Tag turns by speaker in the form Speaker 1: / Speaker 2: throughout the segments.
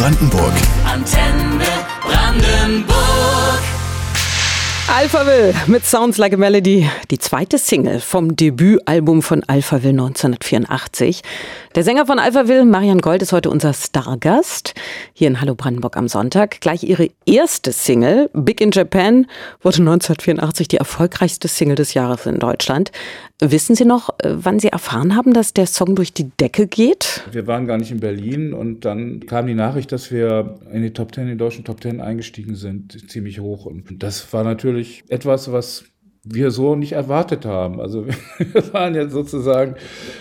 Speaker 1: Brandenburg.
Speaker 2: Antenne Brandenburg.
Speaker 3: Alphaville mit Sounds Like a Melody, die zweite Single vom Debütalbum von Alphaville 1984. Der Sänger von Alphaville, Marian Gold, ist heute unser Stargast hier in Hallo Brandenburg am Sonntag. Gleich ihre erste Single, Big in Japan, wurde 1984 die erfolgreichste Single des Jahres in Deutschland. Wissen Sie noch, äh, wann Sie erfahren haben, dass der Song durch die Decke geht?
Speaker 4: Wir waren gar nicht in Berlin und dann kam die Nachricht, dass wir in die Top Ten, in die deutschen Top Ten eingestiegen sind, ziemlich hoch. Und das war natürlich etwas, was wir so nicht erwartet haben. Also wir waren ja sozusagen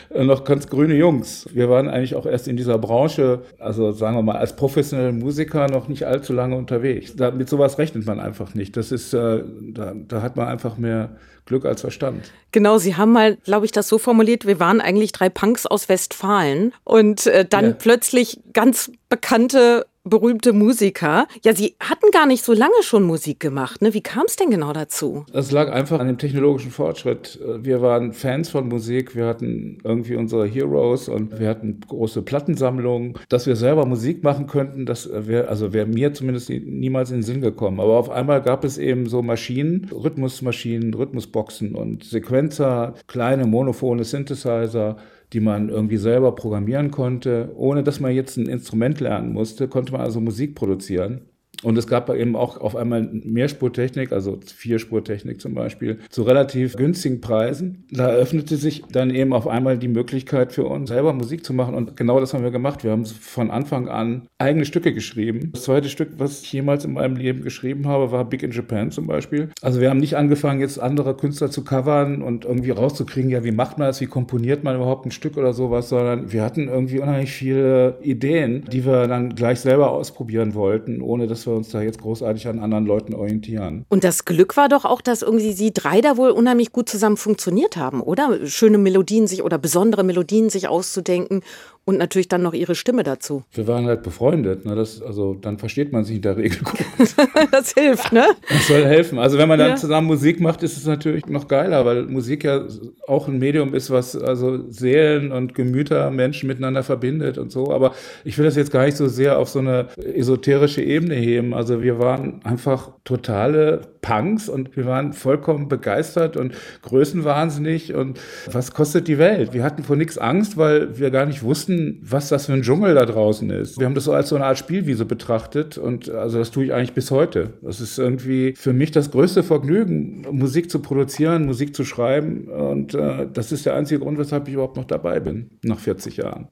Speaker 4: noch ganz grüne Jungs. Wir waren eigentlich auch erst in dieser Branche, also sagen wir mal als professionelle Musiker noch nicht allzu lange unterwegs. Da, mit sowas rechnet man einfach nicht. Das ist, äh, da, da hat man einfach mehr Glück als Verstand.
Speaker 3: Genau, Sie haben mal, glaube ich, das so formuliert, wir waren eigentlich drei Punks aus Westfalen und äh, dann ja. plötzlich ganz bekannte berühmte Musiker. Ja, Sie hatten gar nicht so lange schon Musik gemacht. Ne? Wie kam es denn genau dazu?
Speaker 4: Es lag einfach an dem technologischen Fortschritt. Wir waren Fans von Musik, wir hatten irgendwie unsere Heroes und wir hatten große Plattensammlungen. Dass wir selber Musik machen könnten, das wäre also wäre mir zumindest niemals in den Sinn gekommen. Aber auf einmal gab es eben so Maschinen, Rhythmusmaschinen, Rhythmusboxen und Sequenzer, kleine monophone Synthesizer die man irgendwie selber programmieren konnte. Ohne dass man jetzt ein Instrument lernen musste, konnte man also Musik produzieren. Und es gab eben auch auf einmal Mehrspurtechnik, also Vierspurtechnik zum Beispiel, zu relativ günstigen Preisen. Da eröffnete sich dann eben auf einmal die Möglichkeit für uns, selber Musik zu machen. Und genau das haben wir gemacht. Wir haben von Anfang an eigene Stücke geschrieben. Das zweite Stück, was ich jemals in meinem Leben geschrieben habe, war Big in Japan zum Beispiel. Also wir haben nicht angefangen, jetzt andere Künstler zu covern und irgendwie rauszukriegen, ja, wie macht man das, wie komponiert man überhaupt ein Stück oder sowas, sondern wir hatten irgendwie unheimlich viele Ideen, die wir dann gleich selber ausprobieren wollten, ohne dass wir wir uns da jetzt großartig an anderen Leuten orientieren.
Speaker 3: Und das Glück war doch auch, dass irgendwie Sie drei da wohl unheimlich gut zusammen funktioniert haben, oder? Schöne Melodien sich oder besondere Melodien sich auszudenken und natürlich dann noch ihre Stimme dazu.
Speaker 4: Wir waren halt befreundet. Ne? Das, also dann versteht man sich in der Regel gut.
Speaker 3: das hilft, ne?
Speaker 4: Das soll helfen. Also wenn man dann ja. zusammen Musik macht, ist es natürlich noch geiler, weil Musik ja auch ein Medium ist, was also Seelen und Gemüter Menschen miteinander verbindet und so. Aber ich will das jetzt gar nicht so sehr auf so eine esoterische Ebene heben. Also wir waren einfach totale Punks und wir waren vollkommen begeistert und größenwahnsinnig und was kostet die Welt? Wir hatten vor nichts Angst, weil wir gar nicht wussten, was das für ein Dschungel da draußen ist. Wir haben das so als so eine Art Spielwiese betrachtet und also das tue ich eigentlich bis heute. Das ist irgendwie für mich das größte Vergnügen, Musik zu produzieren, Musik zu schreiben und äh, das ist der einzige Grund, weshalb ich überhaupt noch dabei bin, nach 40 Jahren.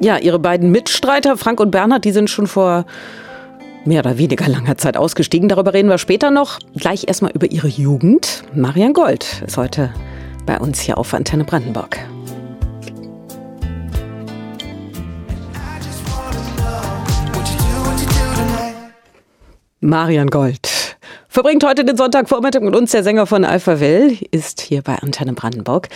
Speaker 3: Ja, Ihre beiden Mitstreiter, Frank und Bernhard, die sind schon vor mehr oder weniger langer Zeit ausgestiegen. Darüber reden wir später noch. Gleich erstmal über Ihre Jugend. Marian Gold ist heute bei uns hier auf Antenne Brandenburg. Marian Gold verbringt heute den Sonntagvormittag mit uns. Der Sänger von Alpha Will ist hier bei Antenne Brandenburg.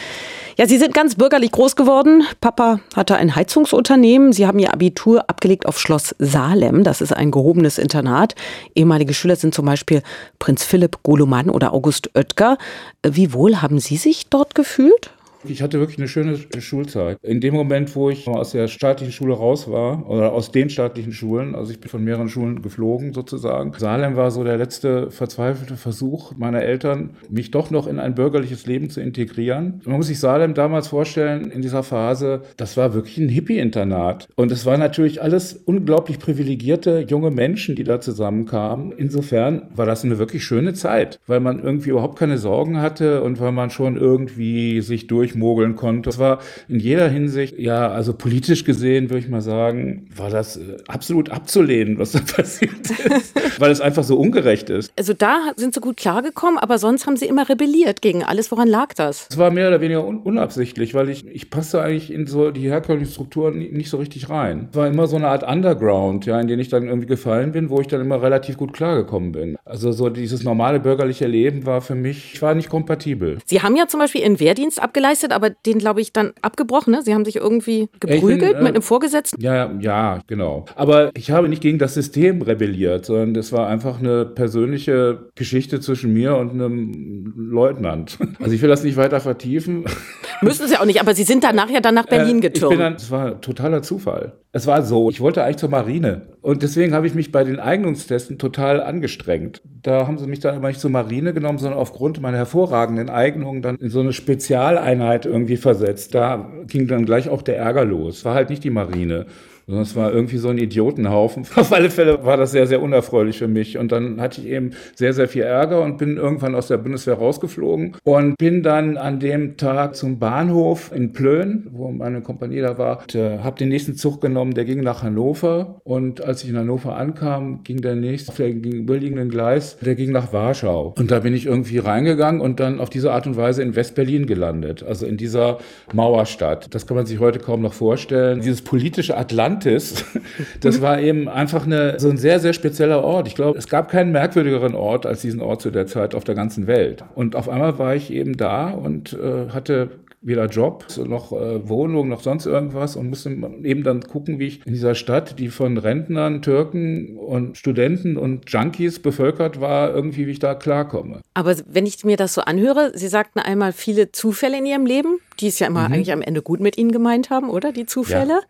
Speaker 3: Ja, Sie sind ganz bürgerlich groß geworden. Papa hatte ein Heizungsunternehmen. Sie haben Ihr Abitur abgelegt auf Schloss Salem. Das ist ein gehobenes Internat. Ehemalige Schüler sind zum Beispiel Prinz Philipp Goloman oder August Oetker. Wie wohl haben Sie sich dort gefühlt?
Speaker 4: Ich hatte wirklich eine schöne Schulzeit. In dem Moment, wo ich aus der staatlichen Schule raus war, oder aus den staatlichen Schulen, also ich bin von mehreren Schulen geflogen sozusagen. Salem war so der letzte verzweifelte Versuch meiner Eltern, mich doch noch in ein bürgerliches Leben zu integrieren. Man muss sich Salem damals vorstellen, in dieser Phase, das war wirklich ein Hippie-Internat. Und es waren natürlich alles unglaublich privilegierte junge Menschen, die da zusammenkamen. Insofern war das eine wirklich schöne Zeit, weil man irgendwie überhaupt keine Sorgen hatte und weil man schon irgendwie sich durch durchmogeln konnte. Das war in jeder Hinsicht, ja, also politisch gesehen, würde ich mal sagen, war das äh, absolut abzulehnen, was da passiert ist, weil es einfach so ungerecht ist.
Speaker 3: Also da sind sie gut klargekommen, aber sonst haben sie immer rebelliert gegen alles. Woran lag das?
Speaker 4: Es war mehr oder weniger un unabsichtlich, weil ich, ich passte eigentlich in so die herkömmlichen Strukturen nicht so richtig rein. Es war immer so eine Art Underground, ja, in den ich dann irgendwie gefallen bin, wo ich dann immer relativ gut klargekommen bin. Also so dieses normale bürgerliche Leben war für mich, ich war nicht kompatibel.
Speaker 3: Sie haben ja zum Beispiel Ihren Wehrdienst abgeleistet geleistet, aber den, glaube ich, dann abgebrochen. Ne? Sie haben sich irgendwie geprügelt bin, äh, mit einem Vorgesetzten.
Speaker 4: Ja, ja, genau. Aber ich habe nicht gegen das System rebelliert, sondern das war einfach eine persönliche Geschichte zwischen mir und einem Leutnant. Also ich will das nicht weiter vertiefen.
Speaker 3: Müssen Sie auch nicht, aber Sie sind danach ja dann nach Berlin äh, getürmt.
Speaker 4: Es war totaler Zufall. Es war so, ich wollte eigentlich zur Marine und deswegen habe ich mich bei den Eignungstesten total angestrengt. Da haben sie mich dann aber nicht zur Marine genommen, sondern aufgrund meiner hervorragenden Eignung dann in so eine Spezialeinheit irgendwie versetzt. Da ging dann gleich auch der Ärger los. War halt nicht die Marine sondern es war irgendwie so ein Idiotenhaufen. Auf alle Fälle war das sehr, sehr unerfreulich für mich. Und dann hatte ich eben sehr, sehr viel Ärger und bin irgendwann aus der Bundeswehr rausgeflogen und bin dann an dem Tag zum Bahnhof in Plön, wo meine Kompanie da war, äh, habe den nächsten Zug genommen, der ging nach Hannover. Und als ich in Hannover ankam, ging der nächste auf der gegenüberliegenden Gleis, der ging nach Warschau. Und da bin ich irgendwie reingegangen und dann auf diese Art und Weise in West-Berlin gelandet, also in dieser Mauerstadt. Das kann man sich heute kaum noch vorstellen. Dieses politische Atlantik Atlantis, das war eben einfach eine, so ein sehr, sehr spezieller Ort. Ich glaube, es gab keinen merkwürdigeren Ort als diesen Ort zu der Zeit auf der ganzen Welt. Und auf einmal war ich eben da und äh, hatte weder Job noch äh, Wohnung noch sonst irgendwas und musste eben dann gucken, wie ich in dieser Stadt, die von Rentnern, Türken und Studenten und Junkies bevölkert war, irgendwie wie ich da klarkomme.
Speaker 3: Aber wenn ich mir das so anhöre, Sie sagten einmal viele Zufälle in Ihrem Leben, die es ja immer mhm. eigentlich am Ende gut mit Ihnen gemeint haben, oder? Die Zufälle.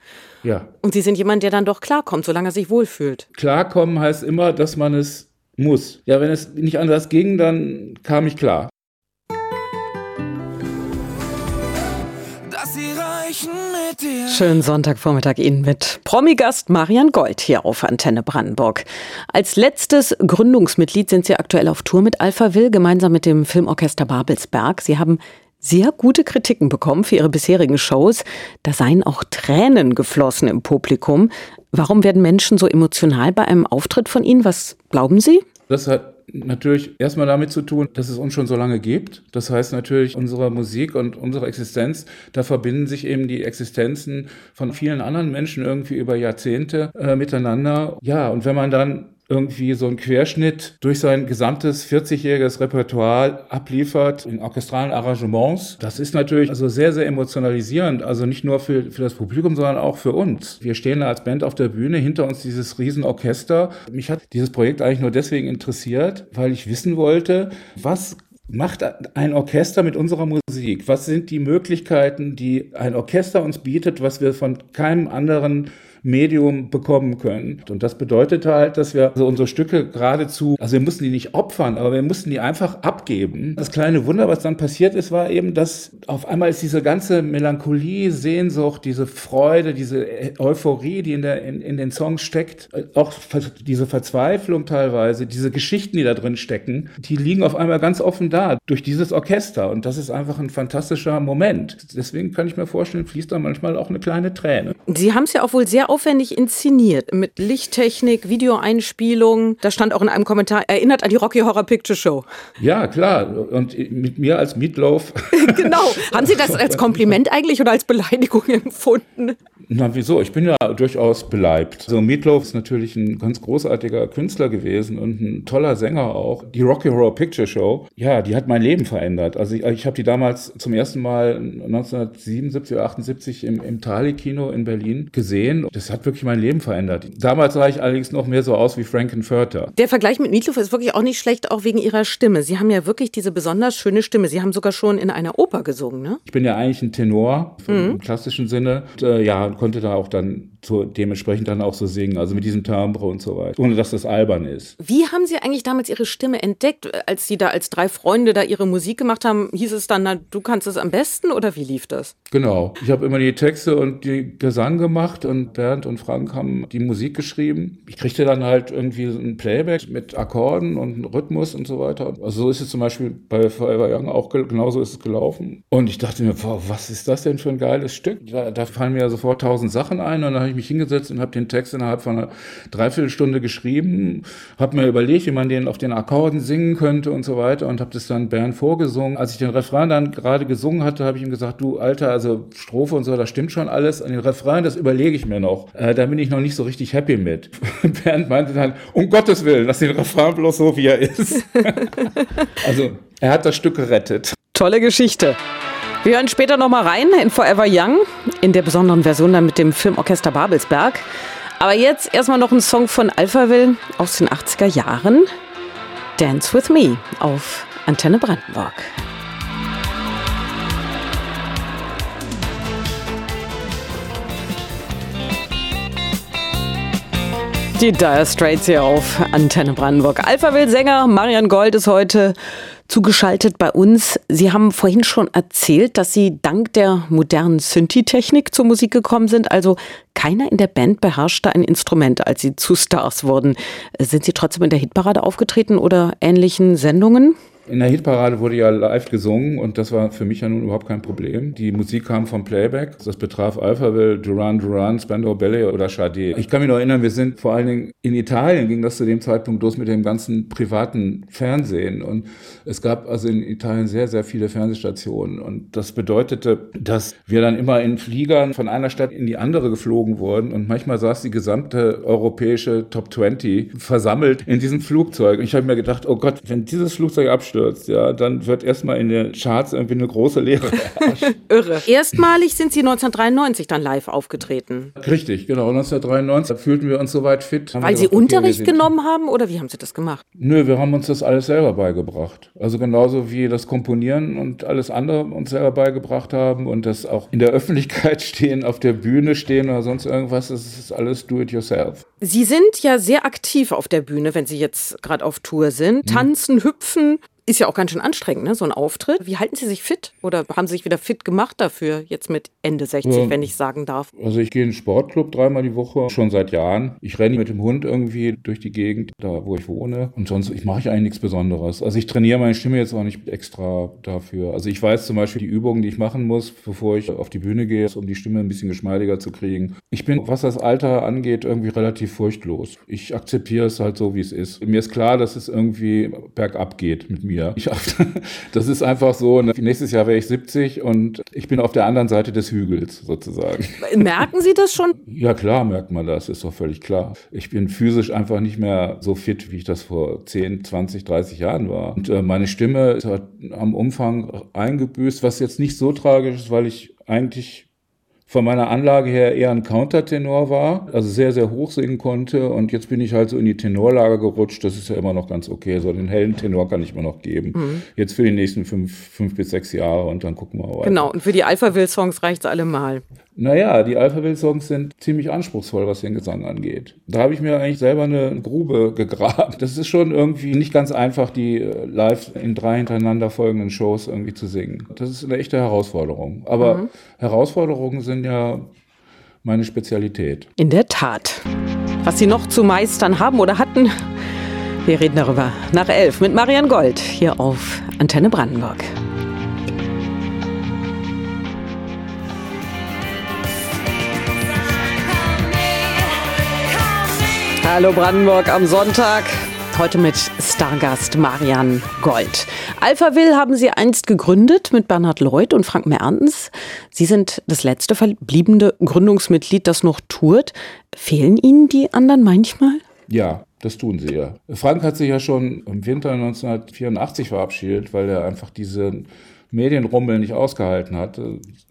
Speaker 4: Ja. ja.
Speaker 3: Und Sie sind jemand, der dann doch klarkommt, solange er sich wohlfühlt.
Speaker 4: Klarkommen heißt immer, dass man es muss. Ja, wenn es nicht anders ging, dann kam ich klar.
Speaker 3: Schönen Sonntagvormittag Ihnen mit Promigast Marian Gold hier auf Antenne Brandenburg. Als letztes Gründungsmitglied sind Sie aktuell auf Tour mit Alpha Will gemeinsam mit dem Filmorchester Babelsberg. Sie haben sehr gute Kritiken bekommen für Ihre bisherigen Shows. Da seien auch Tränen geflossen im Publikum. Warum werden Menschen so emotional bei einem Auftritt von Ihnen? Was glauben Sie?
Speaker 4: Das hat natürlich erstmal damit zu tun, dass es uns schon so lange gibt. Das heißt natürlich, unsere Musik und unsere Existenz, da verbinden sich eben die Existenzen von vielen anderen Menschen irgendwie über Jahrzehnte äh, miteinander. Ja, und wenn man dann irgendwie so einen Querschnitt durch sein gesamtes 40-jähriges Repertoire abliefert in orchestralen Arrangements. Das ist natürlich also sehr, sehr emotionalisierend. Also nicht nur für, für das Publikum, sondern auch für uns. Wir stehen da als Band auf der Bühne, hinter uns dieses Riesenorchester. Mich hat dieses Projekt eigentlich nur deswegen interessiert, weil ich wissen wollte, was macht ein Orchester mit unserer Musik? Was sind die Möglichkeiten, die ein Orchester uns bietet, was wir von keinem anderen Medium bekommen können. Und das bedeutet halt, dass wir also unsere Stücke geradezu, also wir mussten die nicht opfern, aber wir mussten die einfach abgeben. Das kleine Wunder, was dann passiert ist, war eben, dass auf einmal ist diese ganze Melancholie, Sehnsucht, diese Freude, diese Euphorie, die in, der, in, in den Songs steckt, auch diese Verzweiflung teilweise, diese Geschichten, die da drin stecken, die liegen auf einmal ganz offen da durch dieses Orchester. Und das ist einfach ein fantastischer Moment. Deswegen kann ich mir vorstellen, fließt da manchmal auch eine kleine Träne.
Speaker 3: Sie haben es ja auch wohl sehr aufwendig inszeniert mit Lichttechnik, Videoeinspielung. Da stand auch in einem Kommentar, erinnert an die Rocky Horror Picture Show.
Speaker 4: Ja, klar. Und mit mir als Meatloaf.
Speaker 3: genau. Haben Sie das als Kompliment eigentlich oder als Beleidigung empfunden?
Speaker 4: Na, wieso? Ich bin ja durchaus beleibt. So, Meatloaf ist natürlich ein ganz großartiger Künstler gewesen und ein toller Sänger auch. Die Rocky Horror Picture Show, ja, die hat mein Leben verändert. Also ich, ich habe die damals zum ersten Mal 1977 oder 78 im, im Thali-Kino in Berlin gesehen. Das hat wirklich mein Leben verändert. Damals sah ich allerdings noch mehr so aus wie Frankenfurter.
Speaker 3: Der Vergleich mit Meatloaf ist wirklich auch nicht schlecht, auch wegen ihrer Stimme. Sie haben ja wirklich diese besonders schöne Stimme. Sie haben sogar schon in einer Oper gesungen, ne?
Speaker 4: Ich bin ja eigentlich ein Tenor mhm. im klassischen Sinne. Und, äh, ja, konnte da auch dann so dementsprechend dann auch so singen, also mit diesem Timbre und so weiter, ohne dass das albern ist.
Speaker 3: Wie haben Sie eigentlich damals Ihre Stimme entdeckt? Als Sie da als drei Freunde da Ihre Musik gemacht haben, hieß es dann, na, du kannst es am besten oder wie lief das?
Speaker 4: Genau. Ich habe immer die Texte und die Gesang gemacht und Bernd und Frank haben die Musik geschrieben. Ich kriegte dann halt irgendwie ein Playback mit Akkorden und Rhythmus und so weiter. Also so ist es zum Beispiel bei Forever Young auch genauso ist es gelaufen. Und ich dachte mir, boah, was ist das denn für ein geiles Stück? Da, da fallen mir ja sofort tausend Sachen ein und dann habe ich mich hingesetzt und habe den Text innerhalb von einer Dreiviertelstunde geschrieben, habe mir überlegt, wie man den auf den Akkorden singen könnte und so weiter und habe das dann Bernd vorgesungen. Als ich den Refrain dann gerade gesungen hatte, habe ich ihm gesagt, du Alter, also Strophe und so, das stimmt schon alles. An den Refrain, das überlege ich mir noch. Äh, da bin ich noch nicht so richtig happy mit. Bernd meinte dann, um Gottes Willen, lass den Refrain bloß so, wie er ist. also er hat das Stück gerettet.
Speaker 3: Tolle Geschichte. Wir hören später nochmal rein in Forever Young, in der besonderen Version dann mit dem Filmorchester Babelsberg. Aber jetzt erstmal noch ein Song von Alphaville aus den 80er Jahren. Dance with Me auf Antenne Brandenburg. Die Dire Straits hier auf Antenne Brandenburg. Alphaville-Sänger Marian Gold ist heute zugeschaltet bei uns. Sie haben vorhin schon erzählt, dass Sie dank der modernen Synthi-Technik zur Musik gekommen sind. Also keiner in der Band beherrschte ein Instrument, als Sie zu Stars wurden. Sind Sie trotzdem in der Hitparade aufgetreten oder ähnlichen Sendungen?
Speaker 4: In der Hitparade wurde ja live gesungen und das war für mich ja nun überhaupt kein Problem. Die Musik kam vom Playback. Das betraf Alphaville, Duran Duran, Spandau Ballet oder Sade. Ich kann mich noch erinnern, wir sind vor allen Dingen in Italien ging das zu dem Zeitpunkt los mit dem ganzen privaten Fernsehen und es gab also in Italien sehr, sehr viele Fernsehstationen und das bedeutete, dass wir dann immer in Fliegern von einer Stadt in die andere geflogen wurden und manchmal saß die gesamte europäische Top 20 versammelt in diesem Flugzeug und ich habe mir gedacht, oh Gott, wenn dieses Flugzeug abstürzt, abstürzt, ja, dann wird erstmal in den Charts irgendwie eine große Leere
Speaker 3: Irre. Erstmalig sind Sie 1993 dann live aufgetreten.
Speaker 4: Richtig, genau. 1993 fühlten wir uns soweit fit.
Speaker 3: Weil Sie Unterricht genommen haben oder wie haben Sie das gemacht?
Speaker 4: Nö, wir haben uns das alles selber beigebracht. Also genauso wie das Komponieren und alles andere uns selber beigebracht haben und das auch in der Öffentlichkeit stehen, auf der Bühne stehen oder sonst irgendwas, das ist alles do it yourself.
Speaker 3: Sie sind ja sehr aktiv auf der Bühne, wenn Sie jetzt gerade auf Tour sind. Tanzen, hüpfen. Ist ja auch ganz schön anstrengend, ne? so ein Auftritt. Wie halten Sie sich fit? Oder haben Sie sich wieder fit gemacht dafür, jetzt mit Ende 60, ja. wenn ich sagen darf?
Speaker 4: Also ich gehe in den Sportclub dreimal die Woche, schon seit Jahren. Ich renne mit dem Hund irgendwie durch die Gegend, da wo ich wohne. Und sonst ich mache ich eigentlich nichts Besonderes. Also ich trainiere meine Stimme jetzt auch nicht extra dafür. Also ich weiß zum Beispiel die Übungen, die ich machen muss, bevor ich auf die Bühne gehe, um die Stimme ein bisschen geschmeidiger zu kriegen. Ich bin, was das Alter angeht, irgendwie relativ furchtlos. Ich akzeptiere es halt so, wie es ist. Mir ist klar, dass es irgendwie bergab geht mit mir. Ich, das ist einfach so, ne? nächstes Jahr wäre ich 70 und ich bin auf der anderen Seite des Hügels sozusagen.
Speaker 3: Merken Sie das schon?
Speaker 4: Ja, klar merkt man das, ist doch völlig klar. Ich bin physisch einfach nicht mehr so fit, wie ich das vor 10, 20, 30 Jahren war. Und äh, meine Stimme hat am Umfang eingebüßt, was jetzt nicht so tragisch ist, weil ich eigentlich von meiner Anlage her eher ein Countertenor war, also sehr, sehr hoch singen konnte. Und jetzt bin ich halt so in die Tenorlage gerutscht. Das ist ja immer noch ganz okay. So den hellen Tenor kann ich immer noch geben. Mhm. Jetzt für die nächsten fünf, fünf bis sechs Jahre und dann gucken wir
Speaker 3: weiter. Genau, und für die Alphaville-Songs reicht es allemal.
Speaker 4: Naja, die Alphaville-Songs sind ziemlich anspruchsvoll, was den Gesang angeht. Da habe ich mir eigentlich selber eine Grube gegraben. Das ist schon irgendwie nicht ganz einfach, die äh, live in drei hintereinander folgenden Shows irgendwie zu singen. Das ist eine echte Herausforderung. Aber mhm. Herausforderungen sind ja meine Spezialität.
Speaker 3: In der Tat. Was Sie noch zu meistern haben oder hatten, wir reden darüber nach elf mit Marian Gold hier auf Antenne Brandenburg. Hallo Brandenburg am Sonntag. Heute mit Stargast Marian Gold. Alphaville haben Sie einst gegründet mit Bernhard Lloyd und Frank Mertens. Sie sind das letzte verbliebene Gründungsmitglied, das noch tourt. Fehlen Ihnen die anderen manchmal?
Speaker 4: Ja, das tun sie ja. Frank hat sich ja schon im Winter 1984 verabschiedet, weil er einfach diese Medienrummel nicht ausgehalten hat.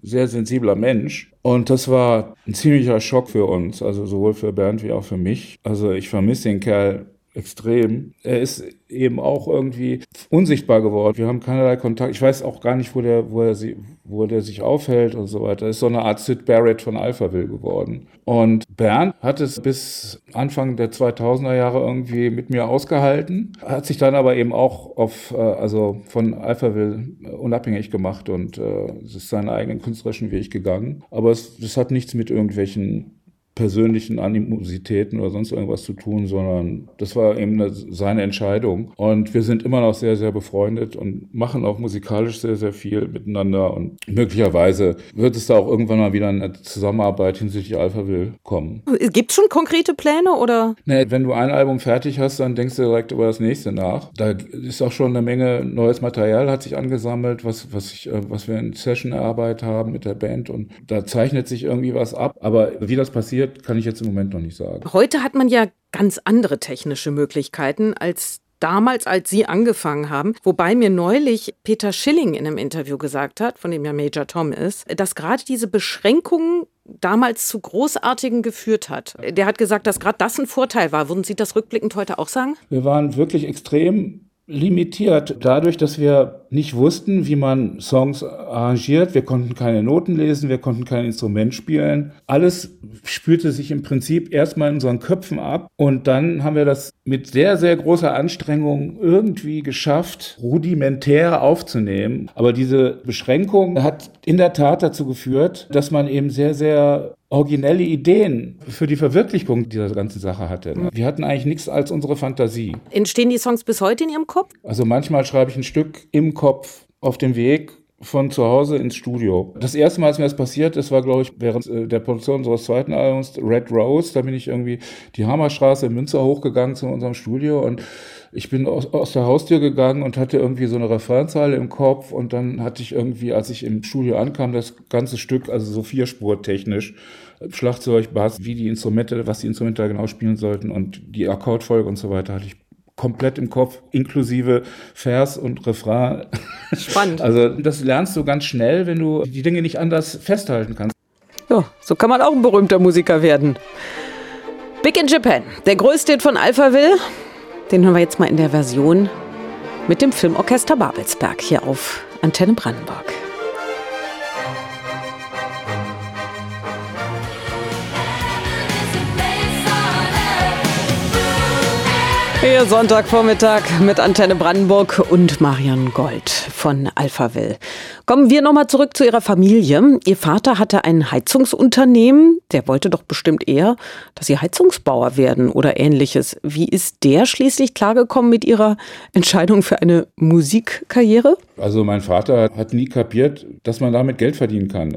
Speaker 4: Sehr sensibler Mensch. Und das war ein ziemlicher Schock für uns, also sowohl für Bernd wie auch für mich. Also ich vermisse den Kerl extrem. Er ist eben auch irgendwie unsichtbar geworden. Wir haben keinerlei Kontakt. Ich weiß auch gar nicht, wo der, wo er, sie, wo der sich aufhält und so weiter. Er ist so eine Art Sid Barrett von Alphaville geworden. Und Bernd hat es bis Anfang der 2000er Jahre irgendwie mit mir ausgehalten, hat sich dann aber eben auch auf, äh, also von Alphaville unabhängig gemacht und äh, ist seinen eigenen künstlerischen Weg gegangen. Aber es, das hat nichts mit irgendwelchen persönlichen Animositäten oder sonst irgendwas zu tun, sondern das war eben eine, seine Entscheidung. Und wir sind immer noch sehr, sehr befreundet und machen auch musikalisch sehr, sehr viel miteinander. Und möglicherweise wird es da auch irgendwann mal wieder eine Zusammenarbeit hinsichtlich Alphaville kommen.
Speaker 3: Gibt es schon konkrete Pläne oder?
Speaker 4: Nee, wenn du ein Album fertig hast, dann denkst du direkt über das nächste nach. Da ist auch schon eine Menge neues Material hat sich angesammelt, was, was, ich, äh, was wir in Session-Arbeit haben mit der Band. Und da zeichnet sich irgendwie was ab. Aber wie das passiert, kann ich jetzt im Moment noch nicht sagen.
Speaker 3: Heute hat man ja ganz andere technische Möglichkeiten als damals, als Sie angefangen haben. Wobei mir neulich Peter Schilling in einem Interview gesagt hat, von dem ja Major Tom ist, dass gerade diese Beschränkungen damals zu Großartigen geführt hat. Der hat gesagt, dass gerade das ein Vorteil war. Würden Sie das rückblickend heute auch sagen?
Speaker 4: Wir waren wirklich extrem limitiert dadurch, dass wir nicht wussten, wie man Songs arrangiert. Wir konnten keine Noten lesen, wir konnten kein Instrument spielen. Alles spürte sich im Prinzip erstmal in unseren Köpfen ab. Und dann haben wir das mit sehr, sehr großer Anstrengung irgendwie geschafft, rudimentär aufzunehmen. Aber diese Beschränkung hat in der Tat dazu geführt, dass man eben sehr, sehr originelle Ideen für die Verwirklichung dieser ganzen Sache hatte. Wir hatten eigentlich nichts als unsere Fantasie.
Speaker 3: Entstehen die Songs bis heute in Ihrem Kopf?
Speaker 4: Also manchmal schreibe ich ein Stück im Kopf auf dem Weg von zu Hause ins Studio. Das erste Mal, als mir das passiert ist, war, glaube ich, während äh, der Produktion unseres zweiten Albums Red Rose. Da bin ich irgendwie die Hammerstraße in Münster hochgegangen zu unserem Studio und ich bin aus, aus der Haustür gegangen und hatte irgendwie so eine Referenzzeile im Kopf und dann hatte ich irgendwie, als ich im Studio ankam, das ganze Stück, also so vierspurtechnisch, Schlagzeug, Bass, wie die Instrumente, was die Instrumente da genau spielen sollten und die Akkordfolge und so weiter hatte ich komplett im Kopf, inklusive Vers und Refrain.
Speaker 3: Spannend.
Speaker 4: Also das lernst du ganz schnell, wenn du die Dinge nicht anders festhalten kannst.
Speaker 3: Ja, so kann man auch ein berühmter Musiker werden. Big in Japan, der größte Hit von Alphaville, den hören wir jetzt mal in der Version mit dem Filmorchester Babelsberg hier auf Antenne Brandenburg. Hier Sonntagvormittag mit Antenne Brandenburg und Marion Gold von Alphaville. Kommen wir nochmal zurück zu Ihrer Familie. Ihr Vater hatte ein Heizungsunternehmen. Der wollte doch bestimmt eher, dass Sie Heizungsbauer werden oder ähnliches. Wie ist der schließlich klargekommen mit Ihrer Entscheidung für eine Musikkarriere?
Speaker 4: Also mein Vater hat nie kapiert, dass man damit Geld verdienen kann.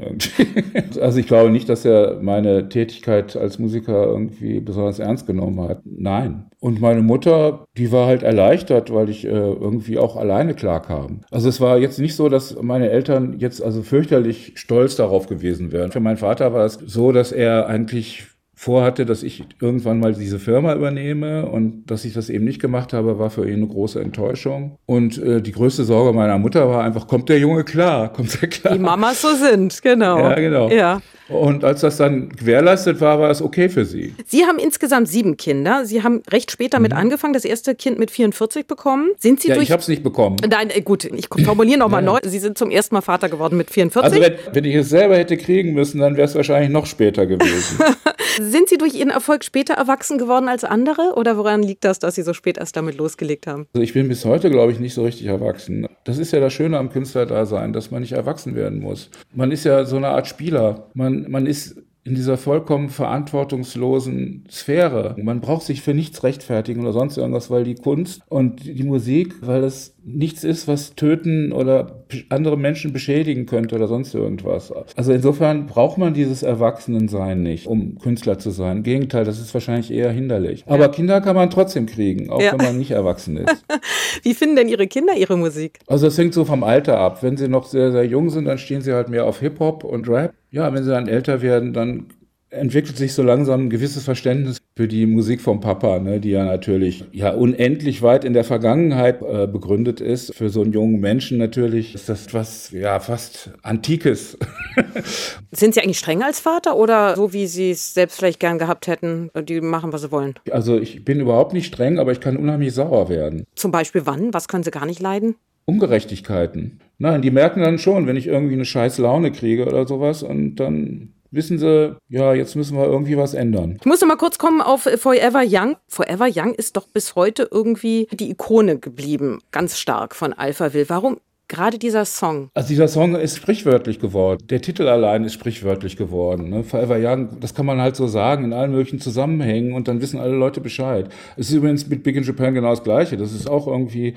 Speaker 4: also ich glaube nicht, dass er meine Tätigkeit als Musiker irgendwie besonders ernst genommen hat. Nein. Und meine Mutter, die war halt erleichtert, weil ich äh, irgendwie auch alleine klarkam. Also es war jetzt nicht so, dass meine Eltern jetzt also fürchterlich stolz darauf gewesen wären. Für meinen Vater war es so, dass er eigentlich vorhatte, dass ich irgendwann mal diese Firma übernehme und dass ich das eben nicht gemacht habe, war für ihn eine große Enttäuschung. Und äh, die größte Sorge meiner Mutter war einfach, kommt der Junge klar? Kommt er klar?
Speaker 3: Die Mamas so sind, genau.
Speaker 4: Ja, genau.
Speaker 3: Ja.
Speaker 4: Und als das dann gewährleistet war, war es okay für sie.
Speaker 3: Sie haben insgesamt sieben Kinder. Sie haben recht spät damit mhm. angefangen, das erste Kind mit 44 bekommen. Sind Sie
Speaker 4: ja,
Speaker 3: durch
Speaker 4: ich habe es nicht bekommen.
Speaker 3: Nein, äh, gut, ich formuliere nochmal ja. neu. Sie sind zum ersten Mal Vater geworden mit 44.
Speaker 4: Also wenn, wenn ich es selber hätte kriegen müssen, dann wäre es wahrscheinlich noch später gewesen.
Speaker 3: sind Sie durch Ihren Erfolg später erwachsen geworden als andere? Oder woran liegt das, dass Sie so spät erst damit losgelegt haben?
Speaker 4: Also ich bin bis heute, glaube ich, nicht so richtig erwachsen. Das ist ja das Schöne am Künstlerdasein, dass man nicht erwachsen werden muss. Man ist ja so eine Art Spieler. Man, man ist in dieser vollkommen verantwortungslosen Sphäre. Man braucht sich für nichts rechtfertigen oder sonst irgendwas, weil die Kunst und die Musik, weil es nichts ist, was töten oder andere Menschen beschädigen könnte oder sonst irgendwas. Also insofern braucht man dieses Erwachsenensein nicht, um Künstler zu sein. Im Gegenteil, das ist wahrscheinlich eher hinderlich. Aber ja. Kinder kann man trotzdem kriegen, auch ja. wenn man nicht erwachsen ist.
Speaker 3: Wie finden denn Ihre Kinder Ihre Musik?
Speaker 4: Also es hängt so vom Alter ab. Wenn sie noch sehr, sehr jung sind, dann stehen sie halt mehr auf Hip-Hop und Rap. Ja, wenn sie dann älter werden, dann entwickelt sich so langsam ein gewisses Verständnis für die Musik vom Papa, ne, die ja natürlich ja unendlich weit in der Vergangenheit äh, begründet ist. Für so einen jungen Menschen natürlich ist das was ja fast Antikes.
Speaker 3: Sind Sie eigentlich streng als Vater oder so wie Sie es selbst vielleicht gern gehabt hätten, die machen, was sie wollen?
Speaker 4: Also ich bin überhaupt nicht streng, aber ich kann unheimlich sauer werden.
Speaker 3: Zum Beispiel wann? Was können Sie gar nicht leiden?
Speaker 4: Ungerechtigkeiten. Nein, die merken dann schon, wenn ich irgendwie eine scheiß Laune kriege oder sowas und dann wissen sie, ja, jetzt müssen wir irgendwie was ändern.
Speaker 3: Ich muss noch mal kurz kommen auf Forever Young. Forever Young ist doch bis heute irgendwie die Ikone geblieben, ganz stark von Alphaville. Warum gerade dieser Song?
Speaker 4: Also dieser Song ist sprichwörtlich geworden. Der Titel allein ist sprichwörtlich geworden. Ne? Forever Young, das kann man halt so sagen in allen möglichen Zusammenhängen und dann wissen alle Leute Bescheid. Es ist übrigens mit Big in Japan genau das Gleiche. Das ist auch irgendwie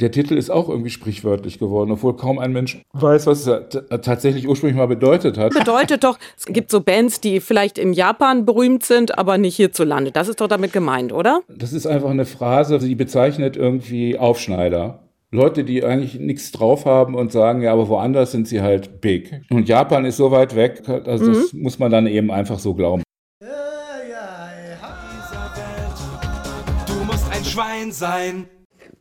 Speaker 4: der Titel ist auch irgendwie sprichwörtlich geworden, obwohl kaum ein Mensch weiß, was er tatsächlich ursprünglich mal bedeutet hat.
Speaker 3: Bedeutet doch, es gibt so Bands, die vielleicht in Japan berühmt sind, aber nicht hierzulande. Das ist doch damit gemeint, oder?
Speaker 4: Das ist einfach eine Phrase, die bezeichnet irgendwie Aufschneider. Leute, die eigentlich nichts drauf haben und sagen, ja, aber woanders sind sie halt big. Und Japan ist so weit weg, also mhm. das muss man dann eben einfach so glauben.
Speaker 2: Du musst ein Schwein sein.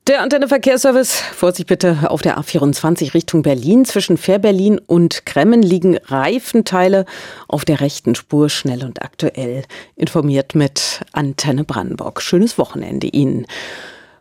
Speaker 3: Der Antenne Verkehrsservice, Vorsicht bitte auf der A24 Richtung Berlin. Zwischen Fährberlin und Kremmen liegen Reifenteile auf der rechten Spur. Schnell und aktuell informiert mit Antenne Brandenburg. Schönes Wochenende Ihnen.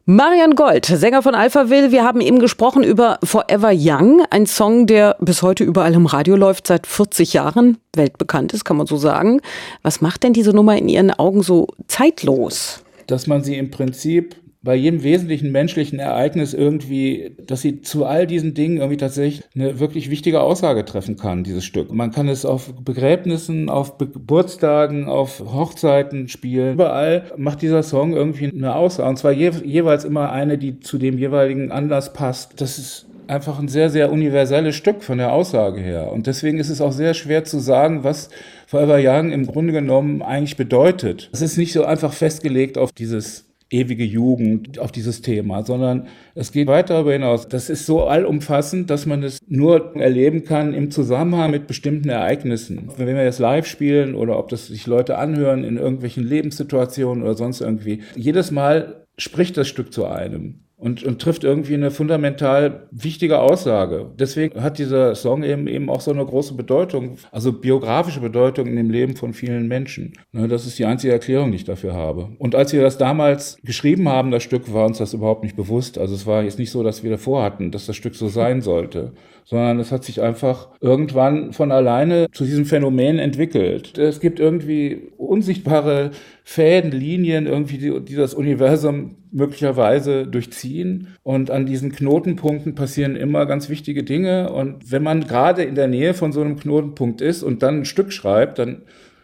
Speaker 3: Marian Gold, Sänger von Alphaville. Wir haben eben gesprochen über Forever Young, ein Song, der bis heute überall im Radio läuft, seit 40 Jahren weltbekannt ist, kann man so sagen. Was macht denn diese Nummer in Ihren Augen so zeitlos?
Speaker 4: Dass man sie im Prinzip bei jedem wesentlichen menschlichen Ereignis irgendwie, dass sie zu all diesen Dingen irgendwie tatsächlich eine wirklich wichtige Aussage treffen kann, dieses Stück. Man kann es auf Begräbnissen, auf Geburtstagen, auf Hochzeiten spielen. Überall macht dieser Song irgendwie eine Aussage. Und zwar je, jeweils immer eine, die zu dem jeweiligen Anlass passt. Das ist einfach ein sehr, sehr universelles Stück von der Aussage her. Und deswegen ist es auch sehr schwer zu sagen, was Forever Young im Grunde genommen eigentlich bedeutet. Es ist nicht so einfach festgelegt auf dieses ewige Jugend auf dieses Thema, sondern es geht weit darüber hinaus. Das ist so allumfassend, dass man es nur erleben kann im Zusammenhang mit bestimmten Ereignissen. Wenn wir jetzt live spielen oder ob das sich Leute anhören in irgendwelchen Lebenssituationen oder sonst irgendwie, jedes Mal spricht das Stück zu einem und, und trifft irgendwie eine fundamental wichtige Aussage. Deswegen hat dieser Song eben, eben auch so eine große Bedeutung, also biografische Bedeutung in dem Leben von vielen Menschen. Ne, das ist die einzige Erklärung, die ich dafür habe. Und als wir das damals geschrieben haben, das Stück, war uns das überhaupt nicht bewusst. Also es war jetzt nicht so, dass wir davor hatten, dass das Stück so sein sollte, sondern es hat sich einfach irgendwann von alleine zu diesem Phänomen entwickelt. Es gibt irgendwie unsichtbare Fäden, Linien, irgendwie, die, die das Universum möglicherweise durchziehen. Und an diesen Knotenpunkten passieren immer ganz wichtige Dinge. Und wenn man gerade in der Nähe von so einem Knotenpunkt ist und dann ein Stück schreibt, dann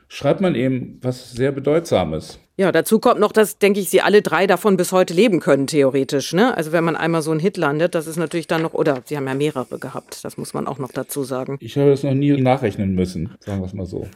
Speaker 4: schreibt man eben was sehr Bedeutsames.
Speaker 3: Ja, dazu kommt noch, dass, denke ich, sie alle drei davon bis heute leben können, theoretisch. Ne? Also wenn man einmal so einen Hit landet, das ist natürlich dann noch, oder sie haben ja mehrere gehabt, das muss man auch noch dazu sagen.
Speaker 4: Ich habe das noch nie nachrechnen müssen, sagen wir es mal so.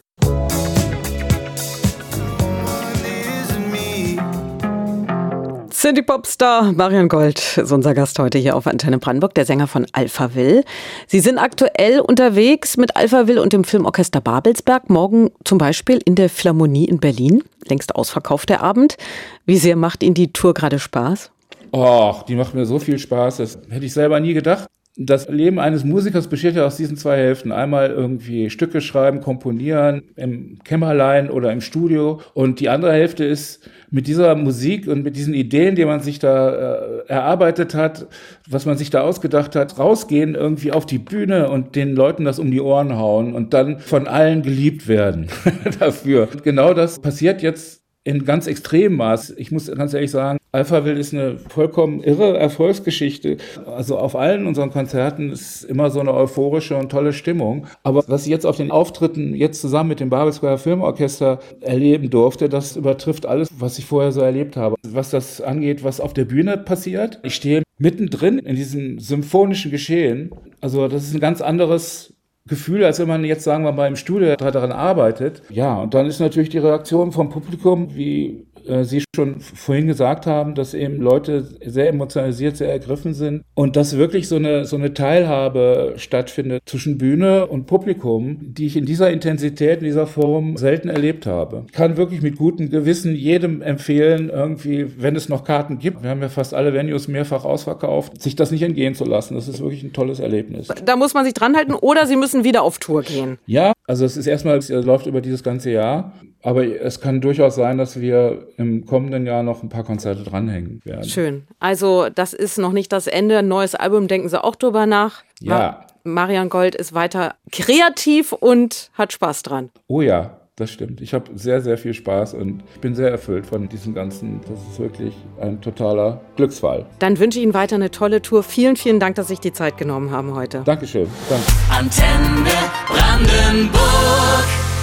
Speaker 3: Synthie-Popstar Marian Gold ist unser Gast heute hier auf Antenne Brandenburg, der Sänger von Alpha Will. Sie sind aktuell unterwegs mit Alpha Will und dem Filmorchester Babelsberg. Morgen zum Beispiel in der Philharmonie in Berlin. Längst ausverkauft der Abend. Wie sehr macht Ihnen die Tour gerade Spaß?
Speaker 4: Och, die macht mir so viel Spaß. Das hätte ich selber nie gedacht. Das Leben eines Musikers besteht ja aus diesen zwei Hälften. Einmal irgendwie Stücke schreiben, komponieren im Kämmerlein oder im Studio. Und die andere Hälfte ist mit dieser Musik und mit diesen Ideen, die man sich da äh, erarbeitet hat, was man sich da ausgedacht hat, rausgehen irgendwie auf die Bühne und den Leuten das um die Ohren hauen und dann von allen geliebt werden dafür. Genau das passiert jetzt in ganz extremem Maß. Ich muss ganz ehrlich sagen, Alphaville ist eine vollkommen irre Erfolgsgeschichte. Also auf allen unseren Konzerten ist immer so eine euphorische und tolle Stimmung. Aber was ich jetzt auf den Auftritten jetzt zusammen mit dem Babelsberger Filmorchester erleben durfte, das übertrifft alles, was ich vorher so erlebt habe. Was das angeht, was auf der Bühne passiert. Ich stehe mittendrin in diesem symphonischen Geschehen. Also das ist ein ganz anderes Gefühl, als wenn man jetzt, sagen wir mal, im Studio daran arbeitet. Ja, und dann ist natürlich die Reaktion vom Publikum, wie äh, Sie schon vorhin gesagt haben, dass eben Leute sehr emotionalisiert, sehr ergriffen sind und dass wirklich so eine, so eine Teilhabe stattfindet zwischen Bühne und Publikum, die ich in dieser Intensität, in dieser Form selten erlebt habe. Ich kann wirklich mit gutem Gewissen jedem empfehlen, irgendwie, wenn es noch Karten gibt, wir haben ja fast alle Venues mehrfach ausverkauft, sich das nicht entgehen zu lassen. Das ist wirklich ein tolles Erlebnis.
Speaker 3: Da muss man sich dran halten oder Sie müssen wieder auf Tour gehen.
Speaker 4: Ja, also es ist erstmal, es läuft über dieses ganze Jahr. Aber es kann durchaus sein, dass wir im kommenden Jahr noch ein paar Konzerte dranhängen werden.
Speaker 3: Schön. Also das ist noch nicht das Ende. Ein neues Album, denken Sie auch drüber nach?
Speaker 4: Ja.
Speaker 3: Marian Gold ist weiter kreativ und hat Spaß dran.
Speaker 4: Oh ja, das stimmt. Ich habe sehr, sehr viel Spaß und ich bin sehr erfüllt von diesem Ganzen. Das ist wirklich ein totaler Glücksfall.
Speaker 3: Dann wünsche ich Ihnen weiter eine tolle Tour. Vielen, vielen Dank, dass Sie sich die Zeit genommen haben heute.
Speaker 4: Dankeschön. Danke.
Speaker 2: Antenne Brandenburg.